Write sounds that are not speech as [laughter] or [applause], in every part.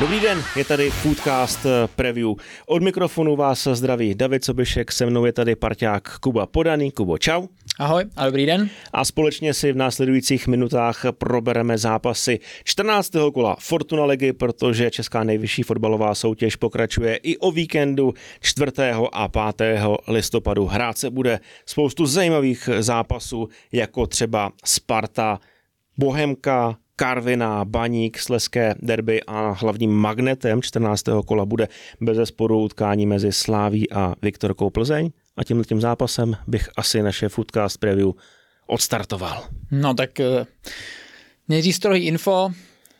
Dobrý den, je tady Foodcast eh, Preview. Od mikrofonu vás zdraví David Sobišek, se mnou je tady parťák Kuba Podaný. Kubo, čau. Ahoj a dobrý den. A společně si v následujících minutách probereme zápasy 14. kola Fortuna ligy, protože Česká nejvyšší fotbalová soutěž pokračuje i o víkendu 4. a 5. listopadu. Hrát se bude spoustu zajímavých zápasů, jako třeba Sparta, Bohemka, Karviná, Baník, Sleské derby a hlavním magnetem 14. kola bude bez sporu utkání mezi Sláví a Viktorkou Plzeň. A tímhle tím zápasem bych asi naše Foodcast Preview odstartoval. No tak eh, nejdřív strohý info.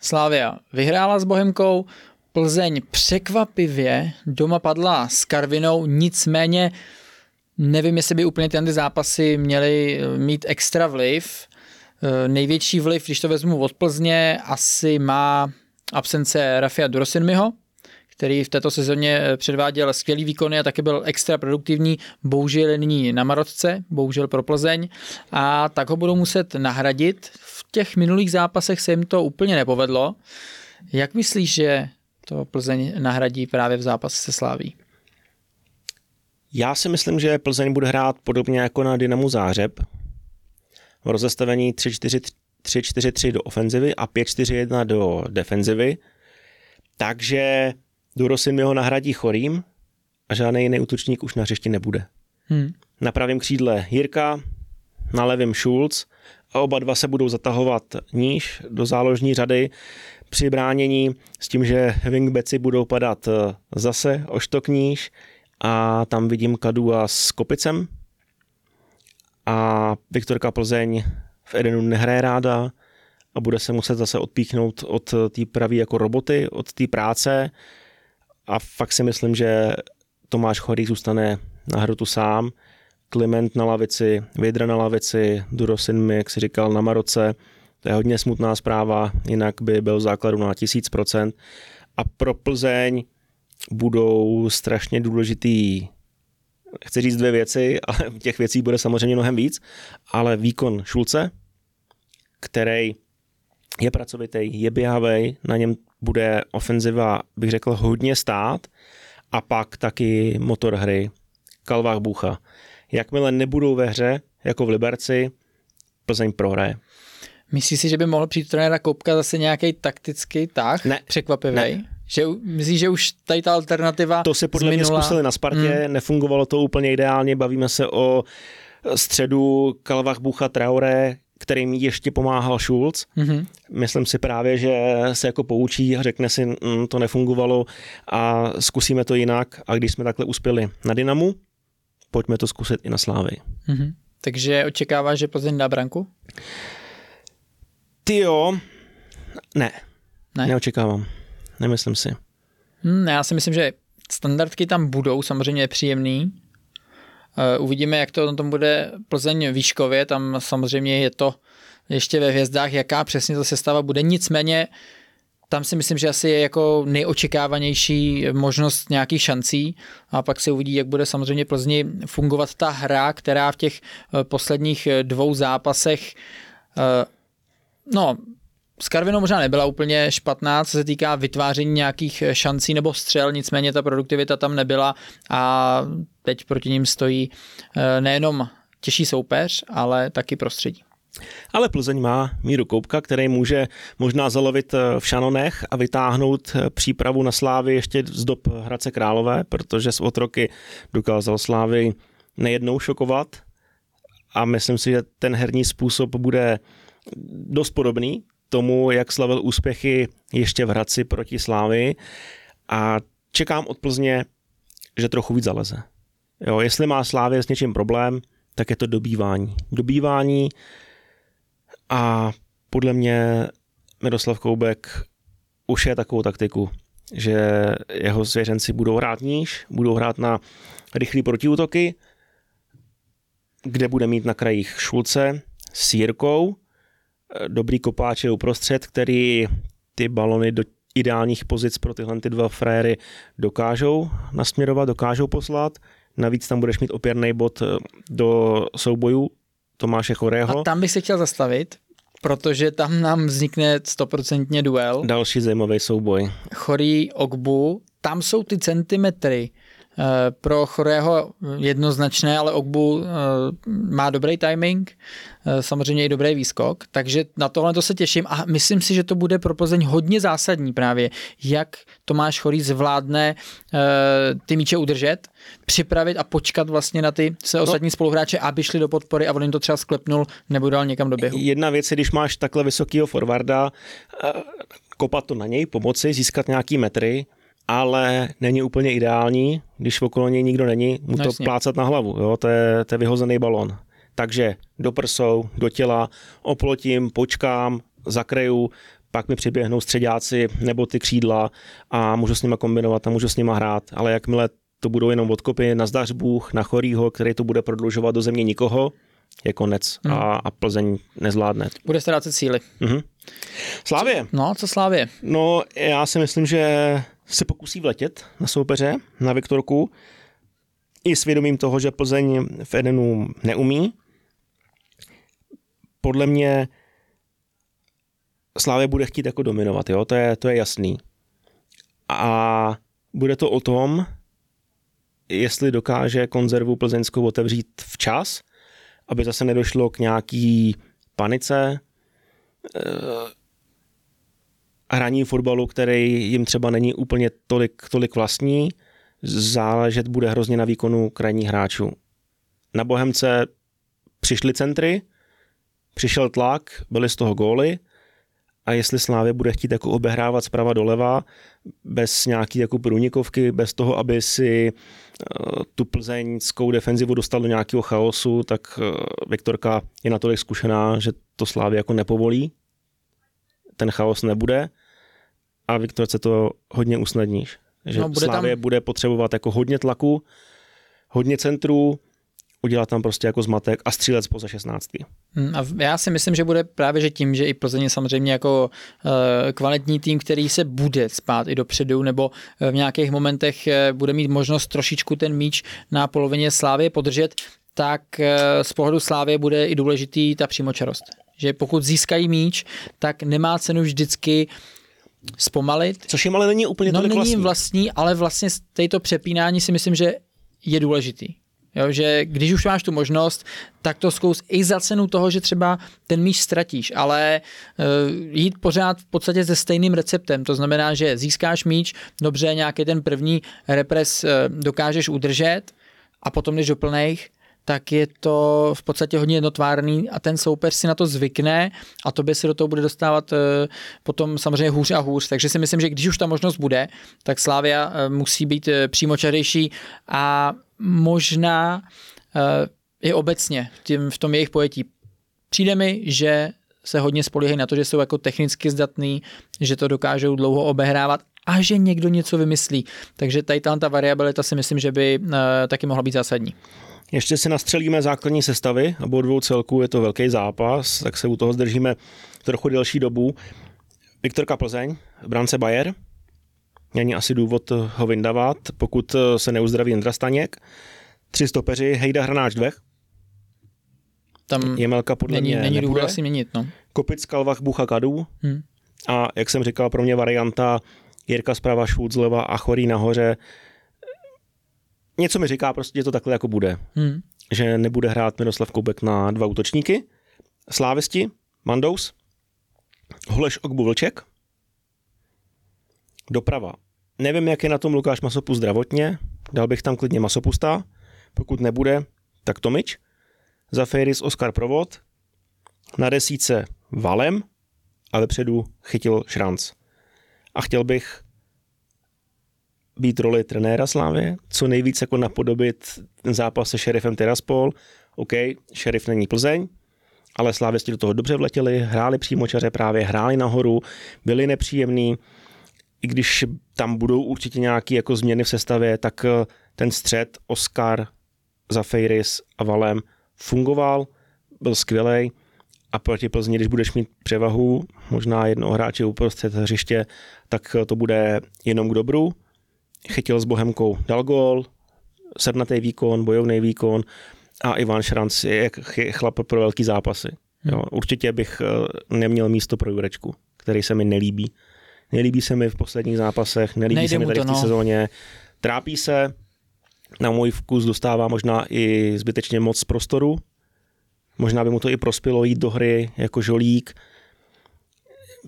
Slávia vyhrála s Bohemkou, Plzeň překvapivě doma padla s Karvinou, nicméně nevím, jestli by úplně ty zápasy měly eh, mít extra vliv. Eh, největší vliv, když to vezmu od Plzně, asi má absence Rafia Durosinmiho, který v této sezóně eh, předváděl skvělý výkony a taky byl extra produktivní, bohužel nyní na Marotce, bohužel pro Plzeň, a tak ho budou muset nahradit. V těch minulých zápasech se jim to úplně nepovedlo. Jak myslíš, že to Plzeň nahradí právě v zápase se Sláví? Já si myslím, že Plzeň bude hrát podobně jako na Dynamu Zářeb, v rozestavení 3-4-3 do ofenzivy a 5-4-1 do defenzivy. Takže Durosin mi ho nahradí chorým a žádný jiný útočník už na hřišti nebude. Hmm. Na pravém křídle Jirka, na levém Schulz a oba dva se budou zatahovat níž do záložní řady při bránění s tím, že wingbacki budou padat zase o štok níž a tam vidím Kadua s Kopicem, a Viktorka Plzeň v Edenu nehraje ráda a bude se muset zase odpíchnout od té pravý jako roboty, od té práce. A fakt si myslím, že Tomáš Chorý zůstane na hrotu sám, Kliment na lavici, Vědra na lavici, Durosin mi, jak si říkal, na Maroce, to je hodně smutná zpráva, jinak by byl základu na 1000%. A pro Plzeň budou strašně důležitý chci říct dvě věci, ale těch věcí bude samozřejmě mnohem víc, ale výkon Šulce, který je pracovitý, je běhavý, na něm bude ofenziva, bych řekl, hodně stát a pak taky motor hry, Kalvách Bucha. Jakmile nebudou ve hře, jako v Liberci, Plzeň prohraje. Myslíš si, že by mohl přijít trenéra Koupka zase nějaký taktický tah? Ne. Překvapivý? Ne. Že myslíš, že už tady ta alternativa To se podle mě zkusili na Spartě, hmm. nefungovalo to úplně ideálně, bavíme se o středu Kalvach Bucha Traore, kterým ještě pomáhal Schulz. Mm-hmm. Myslím si právě, že se jako poučí a řekne si, mm, to nefungovalo a zkusíme to jinak. A když jsme takhle uspěli na Dynamu, pojďme to zkusit i na Slávy. Mm-hmm. Takže očekáváš, že Plzeň dá branku? Ty jo, ne, ne. neočekávám. Nemyslím si. Hmm, já si myslím, že standardky tam budou samozřejmě příjemný. Uh, uvidíme, jak to na tom bude Plzeň výškově, tam samozřejmě je to ještě ve hvězdách, jaká přesně ta sestava bude. Nicméně tam si myslím, že asi je jako nejočekávanější možnost nějakých šancí a pak se uvidí, jak bude samozřejmě Plzni fungovat ta hra, která v těch eh, posledních eh, dvou zápasech no, s Karvinou možná nebyla úplně špatná, co se týká vytváření nějakých šancí nebo střel, nicméně ta produktivita tam nebyla a teď proti ním stojí eh, nejenom těžší soupeř, ale taky prostředí. Ale Plzeň má Míru Koupka, který může možná zalovit eh, v šanonech a vytáhnout eh, přípravu na Slávy ještě z dob Hradce Králové, protože s otroky dokázal Slávy nejednou šokovat a myslím si, že ten herní způsob bude dost podobný tomu, jak slavil úspěchy ještě v Hradci proti Slávy a čekám od Plzně, že trochu víc zaleze. Jo, jestli má Slávě s něčím problém, tak je to dobývání. Dobývání a podle mě Miroslav Koubek už je takovou taktiku, že jeho svěřenci budou hrát níž, budou hrát na rychlý protiútoky, kde bude mít na krajích Šulce s Jirkou, dobrý kopáč je uprostřed, který ty balony do ideálních pozic pro tyhle ty dva fréry dokážou nasměrovat, dokážou poslat. Navíc tam budeš mít opěrný bod eh, do soubojů Tomáše Chorého. A tam bych se chtěl zastavit, protože tam nám vznikne stoprocentně duel. Další zajímavý souboj. Chorý Ogbu, tam jsou ty centimetry Eh, pro chorého jednoznačné, ale Ogbu eh, má dobrý timing, eh, samozřejmě i dobrý výskok, takže na tohle to se těším a myslím si, že to bude pro Plzeň hodně zásadní právě, jak Tomáš Chorý zvládne ty míče udržet, připravit a počkat vlastně na ty se no. ostatní no. spoluhráče, aby šli do podpory a on jim to třeba sklepnul nebo dal někam do běhu. Jedna věc je, když máš takhle vysokého forwarda, kopat to na něj, pomoci, získat nějaký metry, ale není úplně ideální, když okolo něj nikdo není, mu no, to jasně. plácat na hlavu, jo? To, je, to je vyhozený balon. Takže do prsou, do těla, oplotím, počkám, zakreju, pak mi přiběhnou středáci nebo ty křídla a můžu s nima kombinovat a můžu s nima hrát, ale jakmile to budou jenom odkopy na zdař Bůh, na chorýho, který to bude prodlužovat do země nikoho, je konec hmm. a, a Plzeň nezvládne. Bude ztrácet síly. Mhm. Slávě. No, co Slávě? No, já si myslím, že se pokusí vletět na soupeře, na Viktorku, i svědomím toho, že Plzeň v Edenu neumí. Podle mě Slávě bude chtít jako dominovat, jo? To, je, to je jasný. A bude to o tom, jestli dokáže konzervu plzeňskou otevřít včas, aby zase nedošlo k nějaký panice, eh, hraní fotbalu, který jim třeba není úplně tolik, tolik vlastní, záležet bude hrozně na výkonu krajních hráčů. Na Bohemce přišly centry, přišel tlak, byly z toho góly a jestli Slávě bude chtít jako obehrávat zprava doleva, bez nějaký jako průnikovky, bez toho, aby si uh, tu plzeňskou defenzivu dostal do nějakého chaosu, tak uh, Viktorka je natolik zkušená, že to Slávě jako nepovolí. Ten chaos nebude a Viktorce to hodně usnadníš. Že no, bude Slávě tam... bude potřebovat jako hodně tlaku, hodně centrů, udělat tam prostě jako zmatek a střílet spoza 16. Hmm, a já si myslím, že bude právě že tím, že i Plzeň je samozřejmě jako uh, kvalitní tým, který se bude spát i dopředu, nebo v nějakých momentech uh, bude mít možnost trošičku ten míč na polovině Slávy podržet, tak z pohledu Slávy bude i důležitý ta přímočarost. Že pokud získají míč, tak nemá cenu vždycky zpomalit. Což jim ale není úplně no, není vlastní. vlastní, ale vlastně této přepínání si myslím, že je důležitý. Jo, že když už máš tu možnost, tak to zkus i za cenu toho, že třeba ten míč ztratíš, ale uh, jít pořád v podstatě se stejným receptem. To znamená, že získáš míč, dobře, nějaký ten první repres uh, dokážeš udržet a potom jdeš do plných, tak je to v podstatě hodně jednotvárný a ten soupeř si na to zvykne a to by se do toho bude dostávat eh, potom samozřejmě hůř a hůř. Takže si myslím, že když už ta možnost bude, tak Slávia eh, musí být eh, přímočarejší a možná i obecně v tom jejich pojetí. Přijde mi, že se hodně spolíhají na to, že jsou jako technicky zdatný, že to dokážou dlouho obehrávat a že někdo něco vymyslí. Takže tady ta variabilita si myslím, že by taky mohla být zásadní. Ještě si nastřelíme základní sestavy, obou dvou celků je to velký zápas, tak se u toho zdržíme trochu delší dobu. Viktorka Plzeň, brance Bayer, není asi důvod ho vyndavat, pokud se neuzdraví Indra Staněk. Tři stopeři, Hejda Hranáč Dvech, tam Jemelka podle není, mě není důvod asi měnit. No. Kopic, Kalvach, Bucha, Kadů. Hmm. A jak jsem říkal, pro mě varianta Jirka zprava, Švůd zleva a Chorý nahoře něco mi říká prostě, že to takhle jako bude. Hmm. Že nebude hrát Miroslav Koubek na dva útočníky. Slávisti, Mandous, Holeš Ogbu Vlček, doprava. Nevím, jak je na tom Lukáš Masopu zdravotně, dal bych tam klidně Masopusta, pokud nebude, tak Tomič. Za Ferris Oskar Provod, na desíce Valem a vepředu chytil Šranc. A chtěl bych být roli trenéra Slávy, co nejvíc jako napodobit ten zápas se šerifem Tiraspol. OK, šerif není Plzeň, ale Slávěsti do toho dobře vletěli, hráli přímočaře právě, hráli nahoru, byli nepříjemní. I když tam budou určitě nějaké jako změny v sestavě, tak eh, ten střed Oscar, Zafeiris a Valem fungoval, byl skvělý a proti Plzni, když budeš mít převahu, možná jednoho hráče uprostřed hřiště, tak to bude jenom k dobru chytil s Bohemkou, dal gól, sednatý výkon, bojovný výkon a Ivan Šranc je chlap pro velký zápasy. Jo, určitě bych eh, neměl místo pro Jurečku, který se mi nelíbí. Nelíbí se mi v posledních zápasech, nelíbí Nejde se mi tady to, v té no. sezóně. Trápí se, na můj vkus dostává možná i zbytečně moc prostoru. Možná by mu to i prospělo jít do hry jako žolík.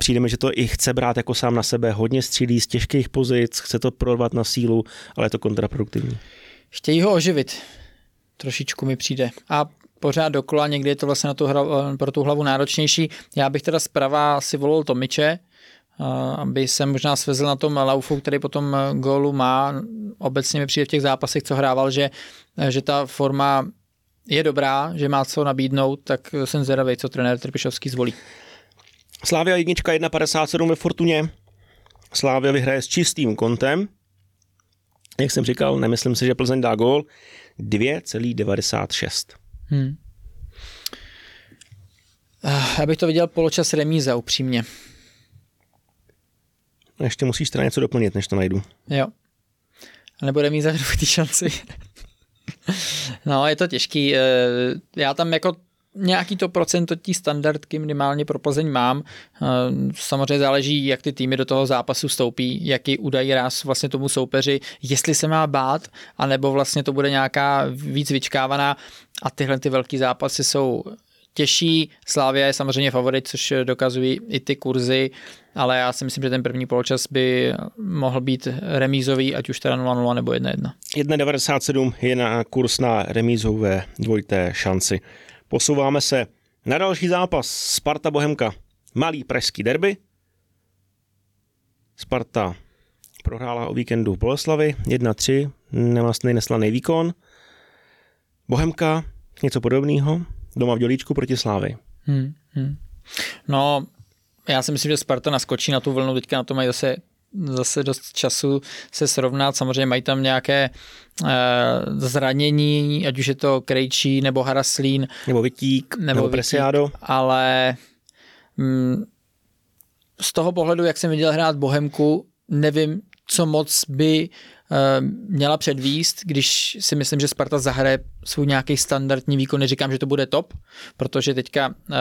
Přijde mi, že to i chce brát jako sám na sebe, hodně střílí z těžkých pozic, chce to prorvat na sílu, ale je to kontraproduktivní. Chtějí ho oživit. Trošičku mi přijde. A pořád dokola, někdy je to vlastně na tu hra, pro tu hlavu náročnější. Já bych teda zprava si volil Tomiče, a aby se možná svezl na tom laufu, který potom gólu má. Obecně mi přijde v těch zápasech, co hrával, že, že ta forma je dobrá, že má co nabídnout, tak jsem zvědavý, co trenér Trpišovský zvolí. Slávia jednička 1,57 ve Fortuně. Slávia vyhraje s čistým kontem. Jak jsem říkal, nemyslím si, že Plzeň dá gól. 2,96. Hmm. Já bych to viděl poločas remíza, upřímně. Ještě musíš teda něco doplnit, než to najdu. Jo. A nebo remíza [laughs] v té šanci. no, je to těžký. Eh, Já tam jako nějaký to procento tí standardky minimálně pro Plzeň mám. Eh, Samozřejmě záleží, jak ty týmy do toho zápasu vstoupí, jaký udají ráz vlastně tomu soupeři, jestli se má bát, anebo vlastně to bude nějaká víc vyčkávaná a tyhle ty velký zápasy jsou těžší. Slávia je samozřejmě favorit, což dokazují i ty kurzy, ale já si myslím, že ten první poločas by mohl být remízový, ať už teda 0-0 nebo 1-1. 1,97 je na kurz na remízu ve dvojité šanci. Posouváme se na další zápas. Sparta Bohemka. Malý pražský derby. Sparta prohrála o víkendu v Boleslavi 1-3, nemastný neslaný výkon. Bohemka něco podobného, doma v Dělíčku proti Slávy. Hmm, hmm. No, já si myslím, že Sparta naskočí na tu vlnu, teďka na to mají zase zase dost času se srovnat. Samozřejmě mají tam nějaké e, zranění, ať už je to Krejčí nebo Haraslín. Nebo Vitík, nebo, nebo Vitík, Presiado. Ale mm, z toho pohledu, jak jsem viděl hrát Bohemku, nevím, co moc by e, měla předvíst, když si myslím, že Sparta zahraje svůj nějaký standardní výkon. Neříkám, že to bude top, protože teďka e,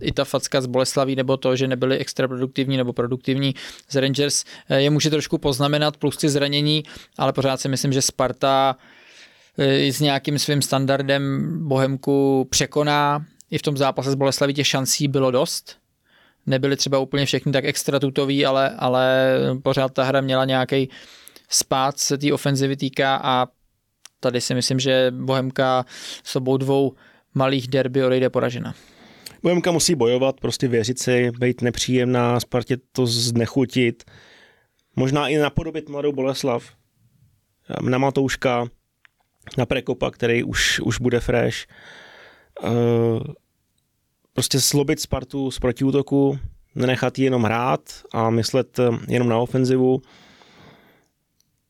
i ta facka z Boleslaví nebo to, že nebyli extra produktivní nebo produktivní z Rangers, e, je může trošku poznamenat, plus ty zranění, ale pořád si myslím, že Sparta s nějakým svým standardem Bohemku překoná. I v tom zápase z Boleslaví těch šancí bylo dost. Nebyly třeba úplně všechny tak extra tutový, ale, ale pořád ta hra měla nějaký spát se té ofenzivy týká a tady si myslím, že Bohemka s obou dvou malých derby odejde poražena. Bohemka musí bojovat, prostě věřit si, být nepříjemná, Spartě to znechutit, možná i napodobit mladou Boleslav, na Matouška, na Prekopa, který už, už bude fresh. Uh, prostě slobit Spartu z protiútoku, nenechat ji jenom hrát a myslet jenom na ofenzivu.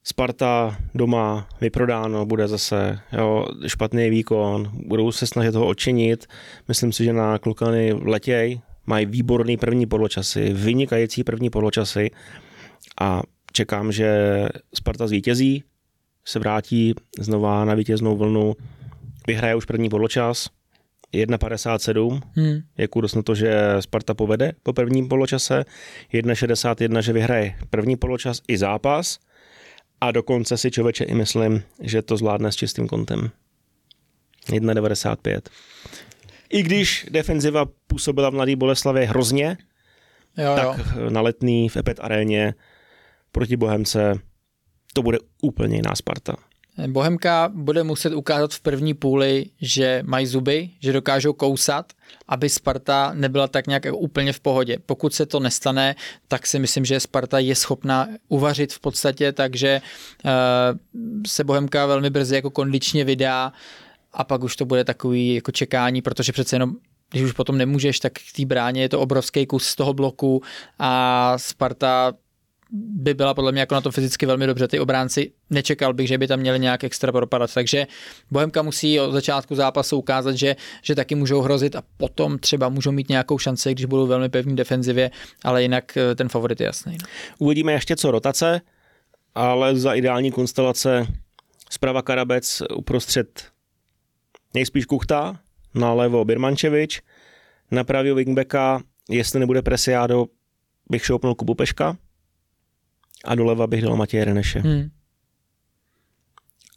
Sparta doma vyprodáno, bude zase jo, špatný výkon, budou se snažit ho odčinit. Myslím si, že na klukany letěj mají výborný první poločasy, vynikající první poločasy a čekám, že Sparta zvítězí, se vrátí znova na vítěznou vlnu, vyhraje už první poločas, 1,57 hmm. je kurz na to, že Sparta povede po prvním poločase, 1,61, že vyhraje první poločas i zápas a dokonce si člověče i myslím, že to zvládne s čistým kontem. 1,95. I když defenziva působila v Mladé Boleslavě hrozně, jo, tak jo. na letný v Epet aréně proti Bohemce to bude úplně jiná Sparta. Bohemka bude muset ukázat v první půli, že mají zuby, že dokážou kousat, aby Sparta nebyla tak nějak úplně v pohodě. Pokud se to nestane, tak si myslím, že Sparta je schopna uvařit v podstatě, takže uh, se Bohemka velmi brzy jako kondičně vydá a pak už to bude takový jako čekání, protože přece jenom když už potom nemůžeš, tak k té bráně je to obrovský kus z toho bloku a Sparta by byla podle mě jako na to fyzicky velmi dobře. Ty obránci nečekal bych, že by tam měli nějak extra propadat. Takže Bohemka musí od začátku zápasu ukázat, že, že taky můžou hrozit a potom třeba můžou mít nějakou šanci, když budou velmi pevní defenzivě, ale jinak ten favorit je jasný. Uvidíme ještě co rotace, ale za ideální konstelace zprava Karabec uprostřed nejspíš Kuchta, nalevo Birmančevič, Na pravýho wingbacka, jestli nebude Presiado, bych šoupnul Kubu Peška a doleva bych dal Matěje Reneše. Hmm.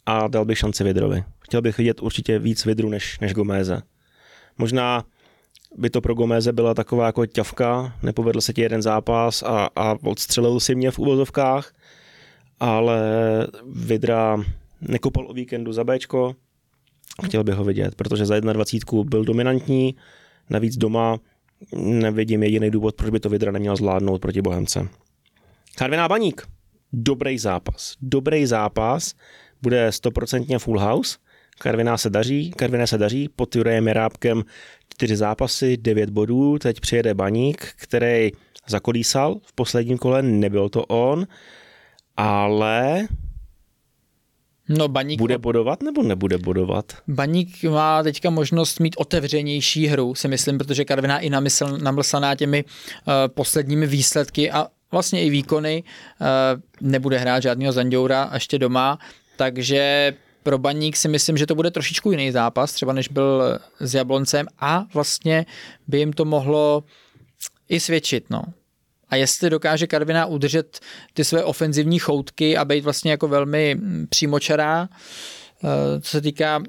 A dal bych šanci Vidrovi. Chtěl bych vidět určitě víc Vidru než, než Goméze. Možná by to pro Gomeze byla taková jako ťavka, nepovedl se ti jeden zápas a, a odstřelil si mě v uvozovkách, ale Vidra nekopal o víkendu za Bčko, chtěl bych ho vidět, protože za 21 byl dominantní, navíc doma nevidím jediný důvod, proč by to Vidra neměl zvládnout proti Bohemce. Karviná Baník, dobrý zápas, dobrý zápas, bude 100% full house, Karviná se daří, Karviné se daří, pod Jurajem Jerábkem čtyři zápasy, devět bodů, teď přijede Baník, který zakolísal v posledním kole, nebyl to on, ale No, baník, bude bodovat nebo nebude bodovat? Baník má teďka možnost mít otevřenější hru, si myslím, protože Karviná i namysl, namlsaná těmi uh, posledními výsledky a vlastně i výkony uh, nebude hrát žádného Zanděura ještě doma, takže pro Baník si myslím, že to bude trošičku jiný zápas, třeba než byl s Jabloncem a vlastně by jim to mohlo i svědčit. No. A jestli dokáže Karviná udržet ty své ofenzivní choutky a být vlastně jako velmi přímočará, eh, co se týká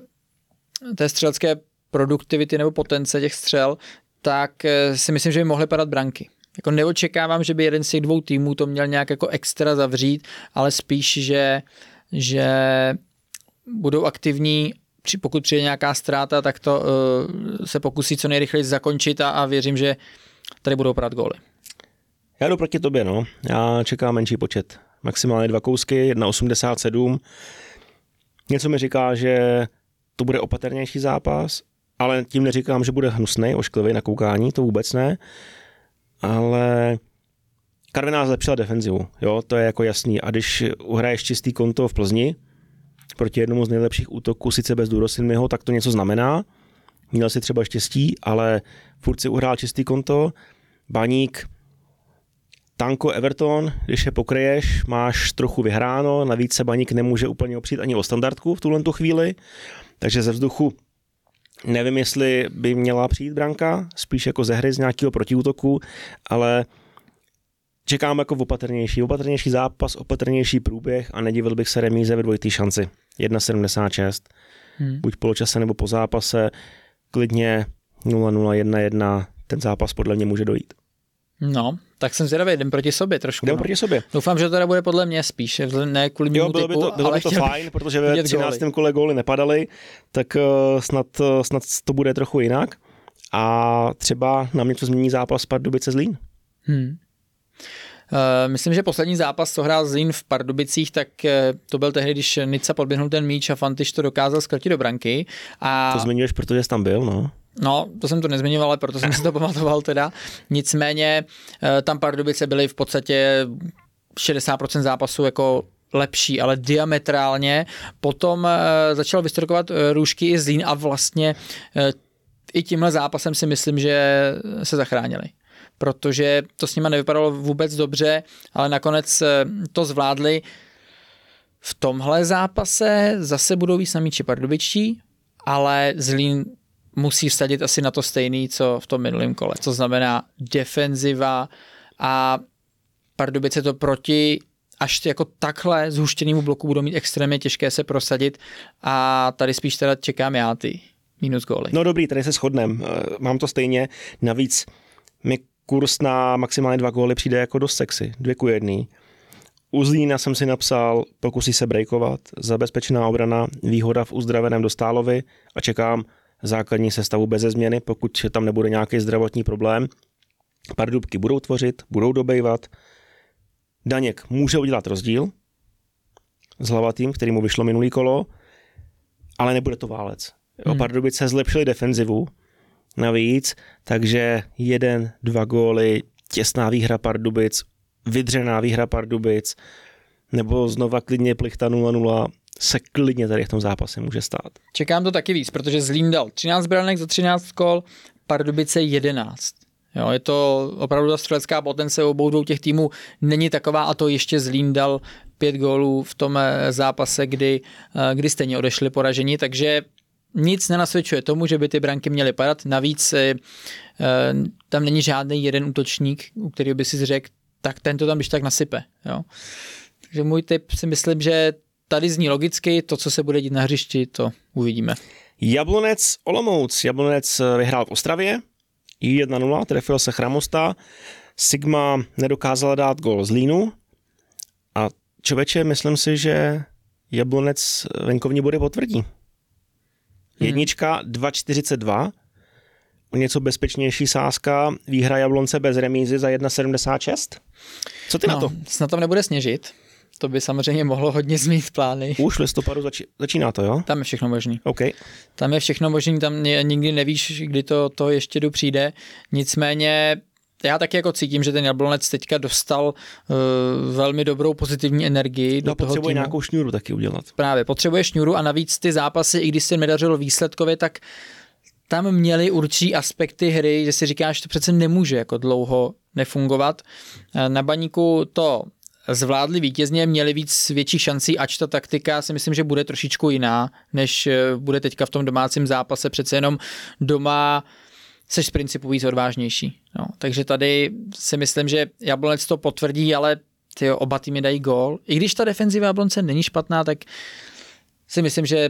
té střelecké produktivity nebo potence těch střel, tak eh, si myslím, že by mohly padat branky. Jako neočekávám, že by jeden z těch dvou týmů to měl nějak jako extra zavřít, ale spíš, že, že budou aktivní, pokud přijde nějaká ztráta, tak to uh, se pokusí co nejrychleji zakončit a, a věřím, že tady budou prát góly. Já jdu proti tobě, no. Já čekám menší počet. Maximálně dva kousky, 1,87. Něco mi říká, že to bude opatrnější zápas, ale tím neříkám, že bude hnusný, ošklivý na koukání, to vůbec ne. Ale Karviná zlepšila defenzivu, jo, to je jako jasný. A když uhraješ čistý konto v Plzni, proti jednomu z nejlepších útoků, sice bez Durosinmiho, tak to něco znamená. Měl si třeba štěstí, ale furt si uhrál čistý konto. Baník, Tanko Everton, když je pokryješ, máš trochu vyhráno, navíc se Baník nemůže úplně opřít ani o standardku v tuhle tu chvíli, takže ze vzduchu nevím, jestli by měla přijít branka, spíš jako ze hry z nějakého protiútoku, ale čekám jako opatrnější, opatrnější zápas, opatrnější průběh a nedivil bych se remíze ve dvojitý šanci. 1,76. Hmm. Buď poločase nebo po zápase, klidně 0-0, 1-1, ten zápas podle mě může dojít. No, tak jsem zvědavý, jdem proti sobě trošku. Jdem no. proti sobě. Doufám, že to teda bude podle mě spíš, ne kvůli jo, bylo by to, bylo by to fajn, protože ve 13. Góly. kole góly nepadaly, tak uh, snad, uh, snad to bude trochu jinak. A třeba nám něco změní zápas Pardubice Zlín. Hmm. Uh, myslím, že poslední zápas, co hrál Zlín v Pardubicích, tak uh, to byl tehdy, když Nica podběhnul ten míč a Fantiš to dokázal skrotit do branky. A... To zmiňuješ, protože jsi tam byl, no. No, to jsem to nezmiňoval, ale proto jsem si to pamatoval teda. Nicméně uh, tam Pardubice byly v podstatě 60% zápasu jako lepší, ale diametrálně. Potom uh, začal vystrokovat uh, růžky i Zlín a vlastně i tímhle zápasem si myslím, že se zachránili protože to s nima nevypadalo vůbec dobře, ale nakonec eh, to zvládli. V tomhle zápase zase budou víc samíči pardubičtí, ale Zlín musí vsadit asi na to stejný, co v tom minulém kole. Co znamená defenziva a Pardubice to proti až jako takhle zhuštěnému bloku budou mít extrémně těžké se prosadit a tady spíš teda čekám já ty minus góly. No dobrý, tady se shodnem. Eh, mám to stejně. Navíc my kurz na maximálně dva góly přijde jako dost sexy, dvě ku jedný. U Zlína jsem si napsal, pokusí se breakovat, zabezpečená obrana, výhoda v uzdraveném dostálovi a čekám základní sestavu bez změny, pokud tam nebude nějaký zdravotní problém. Pardubky budou tvořit, budou dobejvat. Daněk může udělat rozdíl s hlavatým, který mu vyšlo minulý kolo, ale nebude to válec. Hmm. Pardubice zlepšili defenzivu, navíc, takže jeden, dva góly, těsná výhra Pardubic, vydřená výhra Pardubic, nebo znova klidně plichta 0-0, se klidně tady v tom zápase může stát. Čekám to taky víc, protože Zlín dal 13 branek za 13 kol, Pardubice 11. Jo, je to opravdu ta střelecká potence obou dvou těch týmů není taková a to ještě Zlín dal pět gólů v tom eh, zápase, kdy, eh, kdy stejně odešli poražení, takže nic nenasvědčuje tomu, že by ty branky měly padat. Navíc e, tam není žádný jeden útočník, u kterého by si řekl, tak ten to tam když tak nasype. Jo. Takže můj tip si myslím, že tady zní logicky, to, co se bude dít na hřišti, to uvidíme. Jablonec Olomouc. Jablonec vyhrál v Ostravě, 1-0, trefil se Chramosta, Sigma nedokázala dát gol z Línu a člověče, myslím si, že Jablonec venkovní body potvrdí. Hmm. Jednička 2,42, o něco bezpečnější sázka, výhra Jablonce bez remízy za 1,76. Co ty no, na to? Snad tam nebude sněžit. To by samozřejmě mohlo hodně zmít plány. Už v listopadu zači- začíná to, jo? Tam je všechno možný. Okay. Tam je všechno možný, tam nikdy nevíš, kdy to, to ještě do přijde. Nicméně já taky jako cítím, že ten Jablonec teďka dostal uh, velmi dobrou pozitivní energii. No, do toho potřebuje týmu. nějakou šňůru taky udělat. Právě, potřebuje šňůru a navíc ty zápasy, i když se nedařilo výsledkově, tak tam měli určitý aspekty hry, že si říkáš, že to přece nemůže jako dlouho nefungovat. Eh, na baníku to zvládli vítězně, měli víc větších šancí, ač ta taktika si myslím, že bude trošičku jiná, než eh, bude teďka v tom domácím zápase. Přece jenom doma seš z principu víc odvážnější. No, takže tady si myslím, že Jablonec to potvrdí, ale ty oba týmy dají gól. I když ta defenziva Jablonce není špatná, tak si myslím, že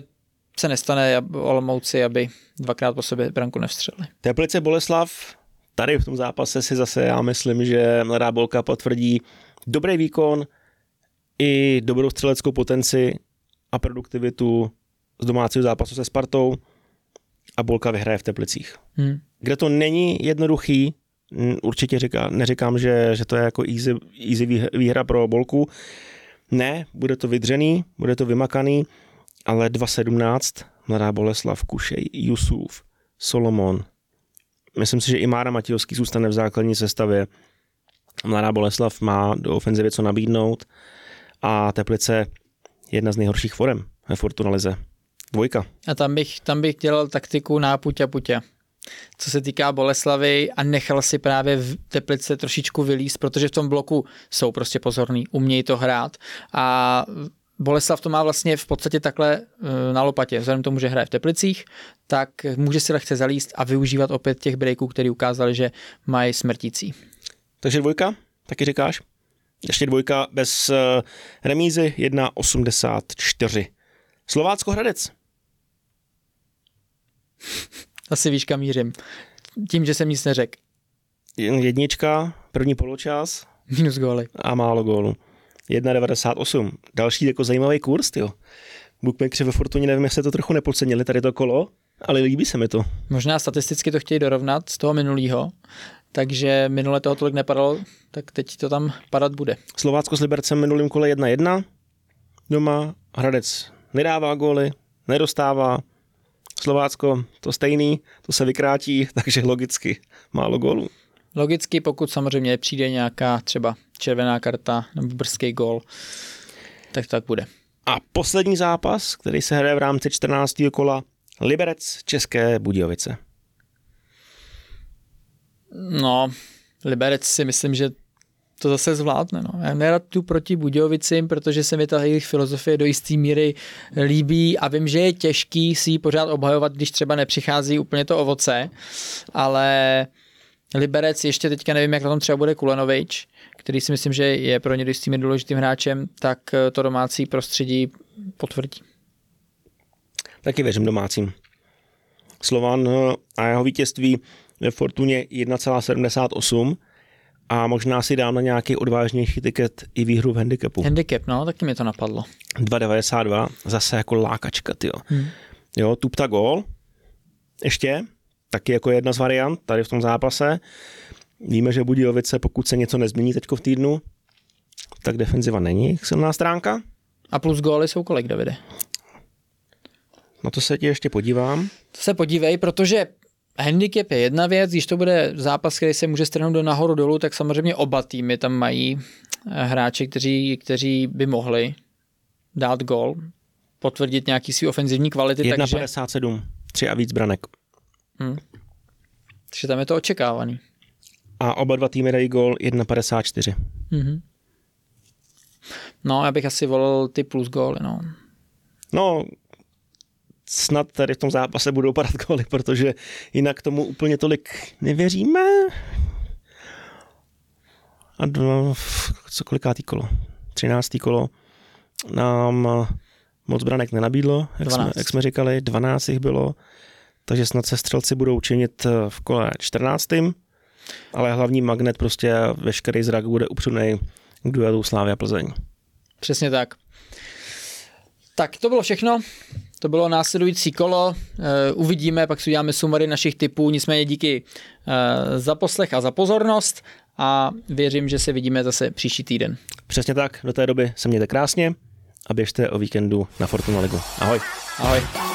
se nestane Olomouci, aby dvakrát po sobě branku nevstřeli. Teplice Boleslav, tady v tom zápase si zase já myslím, že Mladá Bolka potvrdí dobrý výkon i dobrou střeleckou potenci a produktivitu z domácího zápasu se Spartou a Bolka vyhraje v Teplicích. Hmm. Kde to není jednoduchý, určitě říká, neříkám, že, že to je jako easy, easy výhra pro Bolku. Ne, bude to vydřený, bude to vymakaný, ale 2.17, Mladá Boleslav, Kušej, Jusuf, Solomon. Myslím si, že i Mára Matějovský zůstane v základní sestavě. Mladá Boleslav má do ofenzivy co nabídnout a Teplice jedna z nejhorších forem ve Fortuna Lize. Dvojka. A tam bych, tam bych dělal taktiku nápuťa puťa. Co se týká Boleslavy a nechal si právě v Teplice trošičku vylíst, protože v tom bloku jsou prostě pozorní, umějí to hrát a Boleslav to má vlastně v podstatě takhle eh, na lopatě. Vzhledem k tomu, že hraje v Teplicích, tak může si lehce zalíst a využívat opět těch breaků, který ukázali, že mají smrtící. Takže dvojka, taky říkáš? Ještě dvojka bez uh, remízy 1,84. Slovácko Hradec. Asi víš, kam mířím. Tím, že jsem nic neřekl. Jednička, první poločas. Minus góly. A málo gólu. 1,98. Další jako zajímavý kurz, jo. Bookmakeri ve Fortuně, nevím, jestli to trochu nepodcenili tady to kolo, ale líbí se mi to. Možná statisticky to chtějí dorovnat z toho minulého, takže minule toho tolik nepadalo, tak teď to tam padat bude. Slovácko s Libercem minulým kole 1-1, doma Hradec nedává góly, nedostává, Slovácko to stejný, to se vykrátí, [laughs] takže logicky málo gólů. Logicky, pokud samozřejmě přijde nějaká třeba červená karta nebo brzký gól, tak tak bude. A poslední zápas, který se hraje v rámci 14. kola, Liberec České Budějovice. No, Liberec si myslím, že to zase zvládne. No. Já nerad tu proti Budějovicím, protože se mi ta jejich filozofie do jisté míry líbí a vím, že je těžký si ji pořád obhajovat, když třeba nepřichází úplně to ovoce, ale Liberec, ještě teďka nevím, jak na tom třeba bude Kulenovič, který si myslím, že je pro ně jistým důležitým hráčem, tak to domácí prostředí potvrdí. Taky věřím domácím. Slovan eh, a jeho vítězství ve Fortuně 1,78 a možná si dám na nějaký odvážnější tiket i výhru v handicapu. Handicap, no, taky mi to napadlo. 2,92, zase jako lákačka, tyjo. Hmm. Jo, tupta gol, ještě, taky jako jedna z variant tady v tom zápase. Víme, že Budějovice, pokud se něco nezmění teď v týdnu, tak defenziva není silná stránka. A plus góly jsou kolik, Davide? Na to se ti ještě podívám. To se podívej, protože handicap je jedna věc, když to bude zápas, který se může strhnout do nahoru dolů, tak samozřejmě oba týmy tam mají eh, hráče, kteří, kteří by mohli dát gol, potvrdit nějaký svý ofenzivní kvality. 1,57, takže... tři a víc branek. Hmm. Takže tam je to očekávaný. A oba dva týmy dají gol 1,54. Mm-hmm. No, já bych asi volil ty plus góly, no. No, snad tady v tom zápase budou padat góly, protože jinak tomu úplně tolik nevěříme. A dva, co kolikátý kolo? Třináctý kolo nám moc branek nenabídlo, jak jsme, jak jsme říkali, 12 jich bylo, takže snad se střelci budou činit v kole 14. Ale hlavní magnet prostě veškerý zrak bude upřený k duelu Slávia Plzeň. Přesně tak. Tak to bylo všechno. To bylo následující kolo. Eh, uvidíme, pak si uděláme sumary našich typů. Nicméně díky eh, za poslech a za pozornost a věřím, že se vidíme zase příští týden. Přesně tak. Do té doby se mějte krásně a běžte o víkendu na Fortuna Ligu. Ahoj. Ahoj.